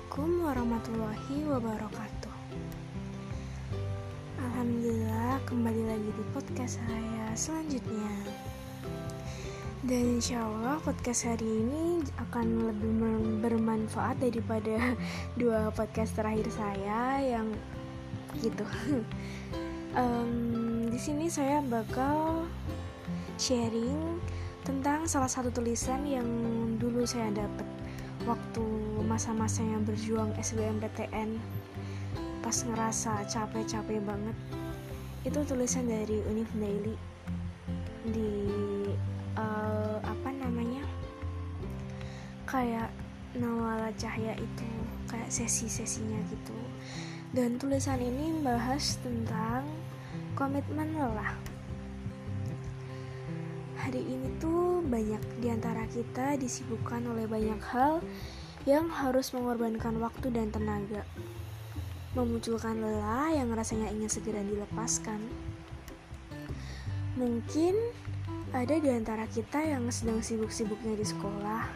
Assalamualaikum warahmatullahi wabarakatuh. Alhamdulillah kembali lagi di podcast saya selanjutnya. Dan insya Allah podcast hari ini akan lebih bermanfaat daripada dua podcast terakhir saya yang gitu. Um, Di sini saya bakal sharing tentang salah satu tulisan yang dulu saya dapat waktu masa-masa yang berjuang SBMPTN pas ngerasa capek-capek banget itu tulisan dari Unif Daily di uh, apa namanya kayak Nawala Cahya itu kayak sesi-sesinya gitu. Dan tulisan ini membahas tentang komitmen lelah. Hari ini tuh banyak di antara kita disibukkan oleh banyak hal yang harus mengorbankan waktu dan tenaga, memunculkan lelah yang rasanya ingin segera dilepaskan. Mungkin ada di antara kita yang sedang sibuk-sibuknya di sekolah,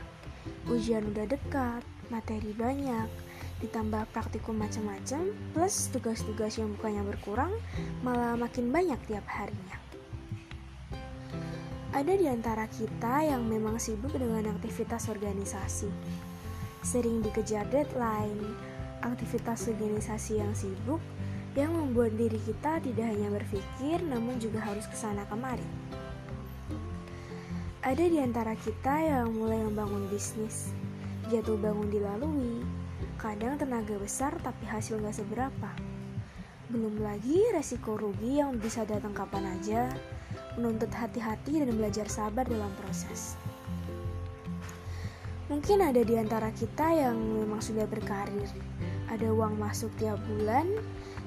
ujian udah dekat, materi banyak, ditambah praktikum macam-macam, plus tugas-tugas yang bukannya berkurang, malah makin banyak tiap harinya. Ada di antara kita yang memang sibuk dengan aktivitas organisasi. Sering dikejar deadline, aktivitas organisasi yang sibuk yang membuat diri kita tidak hanya berpikir namun juga harus ke sana kemari. Ada di antara kita yang mulai membangun bisnis, jatuh bangun dilalui, kadang tenaga besar tapi hasil gak seberapa. Belum lagi resiko rugi yang bisa datang kapan aja, menuntut hati-hati dan belajar sabar dalam proses. Mungkin ada di antara kita yang memang sudah berkarir, ada uang masuk tiap bulan,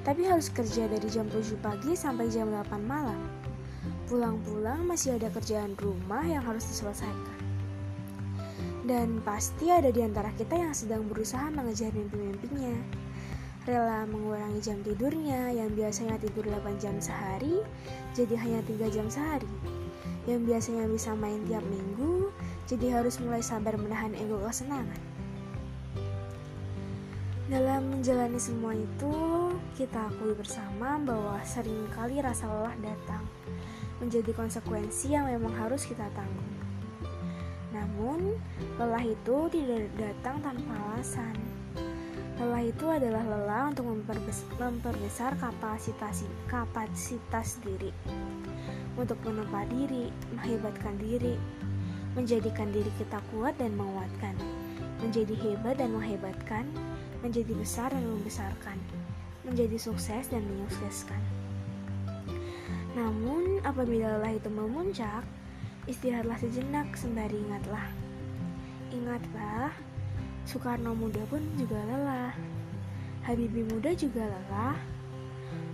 tapi harus kerja dari jam 7 pagi sampai jam 8 malam. Pulang-pulang masih ada kerjaan rumah yang harus diselesaikan. Dan pasti ada di antara kita yang sedang berusaha mengejar mimpi-mimpinya, rela mengurangi jam tidurnya yang biasanya tidur 8 jam sehari jadi hanya 3 jam sehari yang biasanya bisa main tiap minggu jadi harus mulai sabar menahan ego kesenangan. Dalam menjalani semua itu kita akui bersama bahwa sering kali rasa lelah datang menjadi konsekuensi yang memang harus kita tanggung. Namun lelah itu tidak datang tanpa alasan. Lelah itu adalah lelah untuk memperbesar kapasitas kapasitas diri, untuk menempa diri, menghebatkan diri, menjadikan diri kita kuat dan menguatkan, menjadi hebat dan menghebatkan, menjadi besar dan membesarkan, menjadi sukses dan menyukseskan. Namun, apabila lelah itu memuncak, istirahatlah sejenak sembari ingatlah. Ingatlah Soekarno muda pun juga lelah. Habibie muda juga lelah.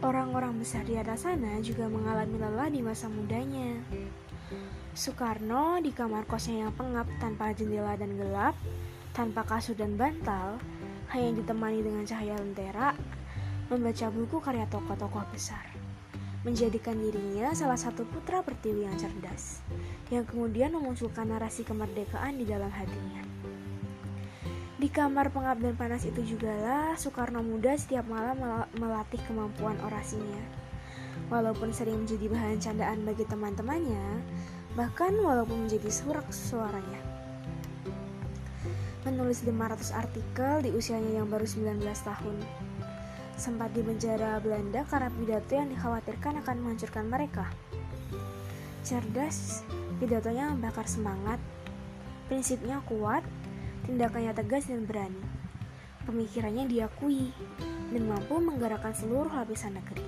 Orang-orang besar di atas sana juga mengalami lelah di masa mudanya. Soekarno di kamar kosnya yang pengap tanpa jendela dan gelap, tanpa kasur dan bantal, hanya ditemani dengan cahaya lentera, membaca buku karya tokoh-tokoh besar. Menjadikan dirinya salah satu putra pertiwi yang cerdas, yang kemudian memunculkan narasi kemerdekaan di dalam hatinya. Di kamar pengap dan panas itu jugalah Soekarno muda setiap malam melatih kemampuan orasinya. Walaupun sering menjadi bahan candaan bagi teman-temannya, bahkan walaupun menjadi surak suaranya. Menulis 500 artikel di usianya yang baru 19 tahun. Sempat di penjara Belanda karena pidato yang dikhawatirkan akan menghancurkan mereka. Cerdas, pidatonya membakar semangat, prinsipnya kuat, Tindakannya tegas dan berani. Pemikirannya diakui dan mampu menggerakkan seluruh lapisan negeri.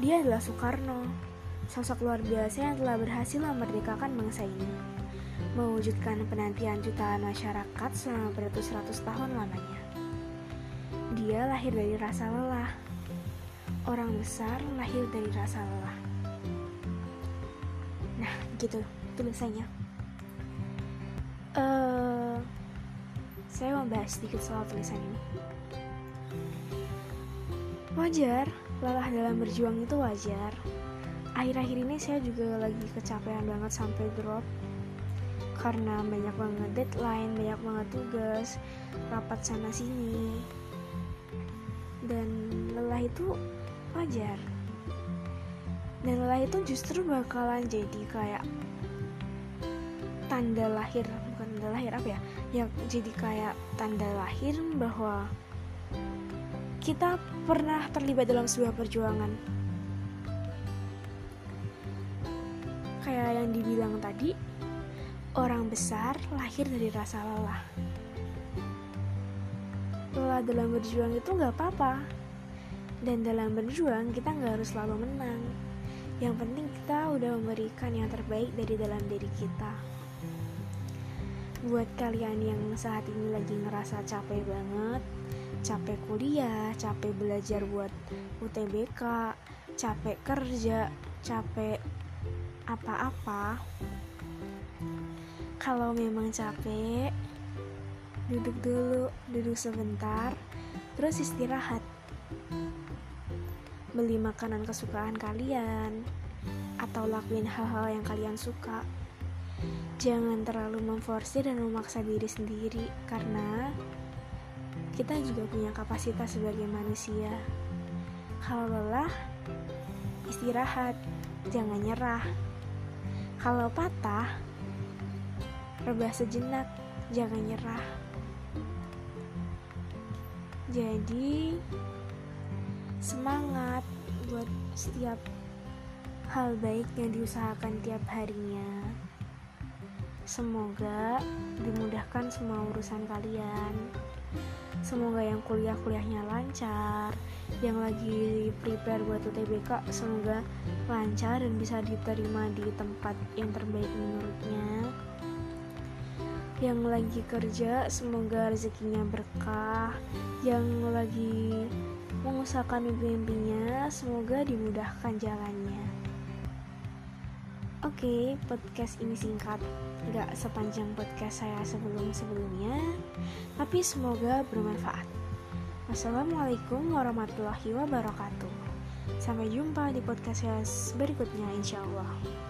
Dia adalah Soekarno, sosok luar biasa yang telah berhasil memerdekakan bangsa ini, mewujudkan penantian jutaan masyarakat selama beratus-ratus tahun lamanya. Dia lahir dari rasa lelah. Orang besar lahir dari rasa lelah. Nah, gitu tulisannya. Uh, saya mau bahas sedikit soal tulisan ini. Wajar, lelah dalam berjuang itu wajar. Akhir-akhir ini saya juga lagi kecapean banget sampai drop. karena banyak banget deadline, banyak banget tugas, rapat sana sini. Dan lelah itu wajar. Dan lelah itu justru bakalan jadi kayak tanda lahir, bukan tanda lahir apa ya? Ya jadi kayak tanda lahir bahwa kita pernah terlibat dalam sebuah perjuangan. Kayak yang dibilang tadi, Orang besar lahir dari rasa lelah. Lelah dalam berjuang itu nggak apa-apa. Dan dalam berjuang kita nggak harus selalu menang. Yang penting kita udah memberikan yang terbaik dari dalam diri kita. Buat kalian yang saat ini lagi ngerasa capek banget, capek kuliah, capek belajar buat UTBK, capek kerja, capek apa-apa, kalau memang capek, duduk dulu, duduk sebentar, terus istirahat. Beli makanan kesukaan kalian, atau lakuin hal-hal yang kalian suka. Jangan terlalu memforsir dan memaksa diri sendiri, karena kita juga punya kapasitas sebagai manusia. Kalau lelah, istirahat, jangan nyerah. Kalau patah, rebah sejenak, jangan nyerah. Jadi, semangat buat setiap hal baik yang diusahakan tiap harinya. Semoga dimudahkan semua urusan kalian. Semoga yang kuliah-kuliahnya lancar, yang lagi prepare buat UTBK semoga lancar dan bisa diterima di tempat yang terbaik menurutnya. Yang lagi kerja semoga rezekinya berkah. Yang lagi mengusahakan mimpi-mimpinya semoga dimudahkan jalannya oke podcast ini singkat. Gak sepanjang podcast saya sebelum-sebelumnya tapi semoga bermanfaat. Wassalamualaikum warahmatullahi wabarakatuh. Sampai jumpa di podcast saya berikutnya insya Allah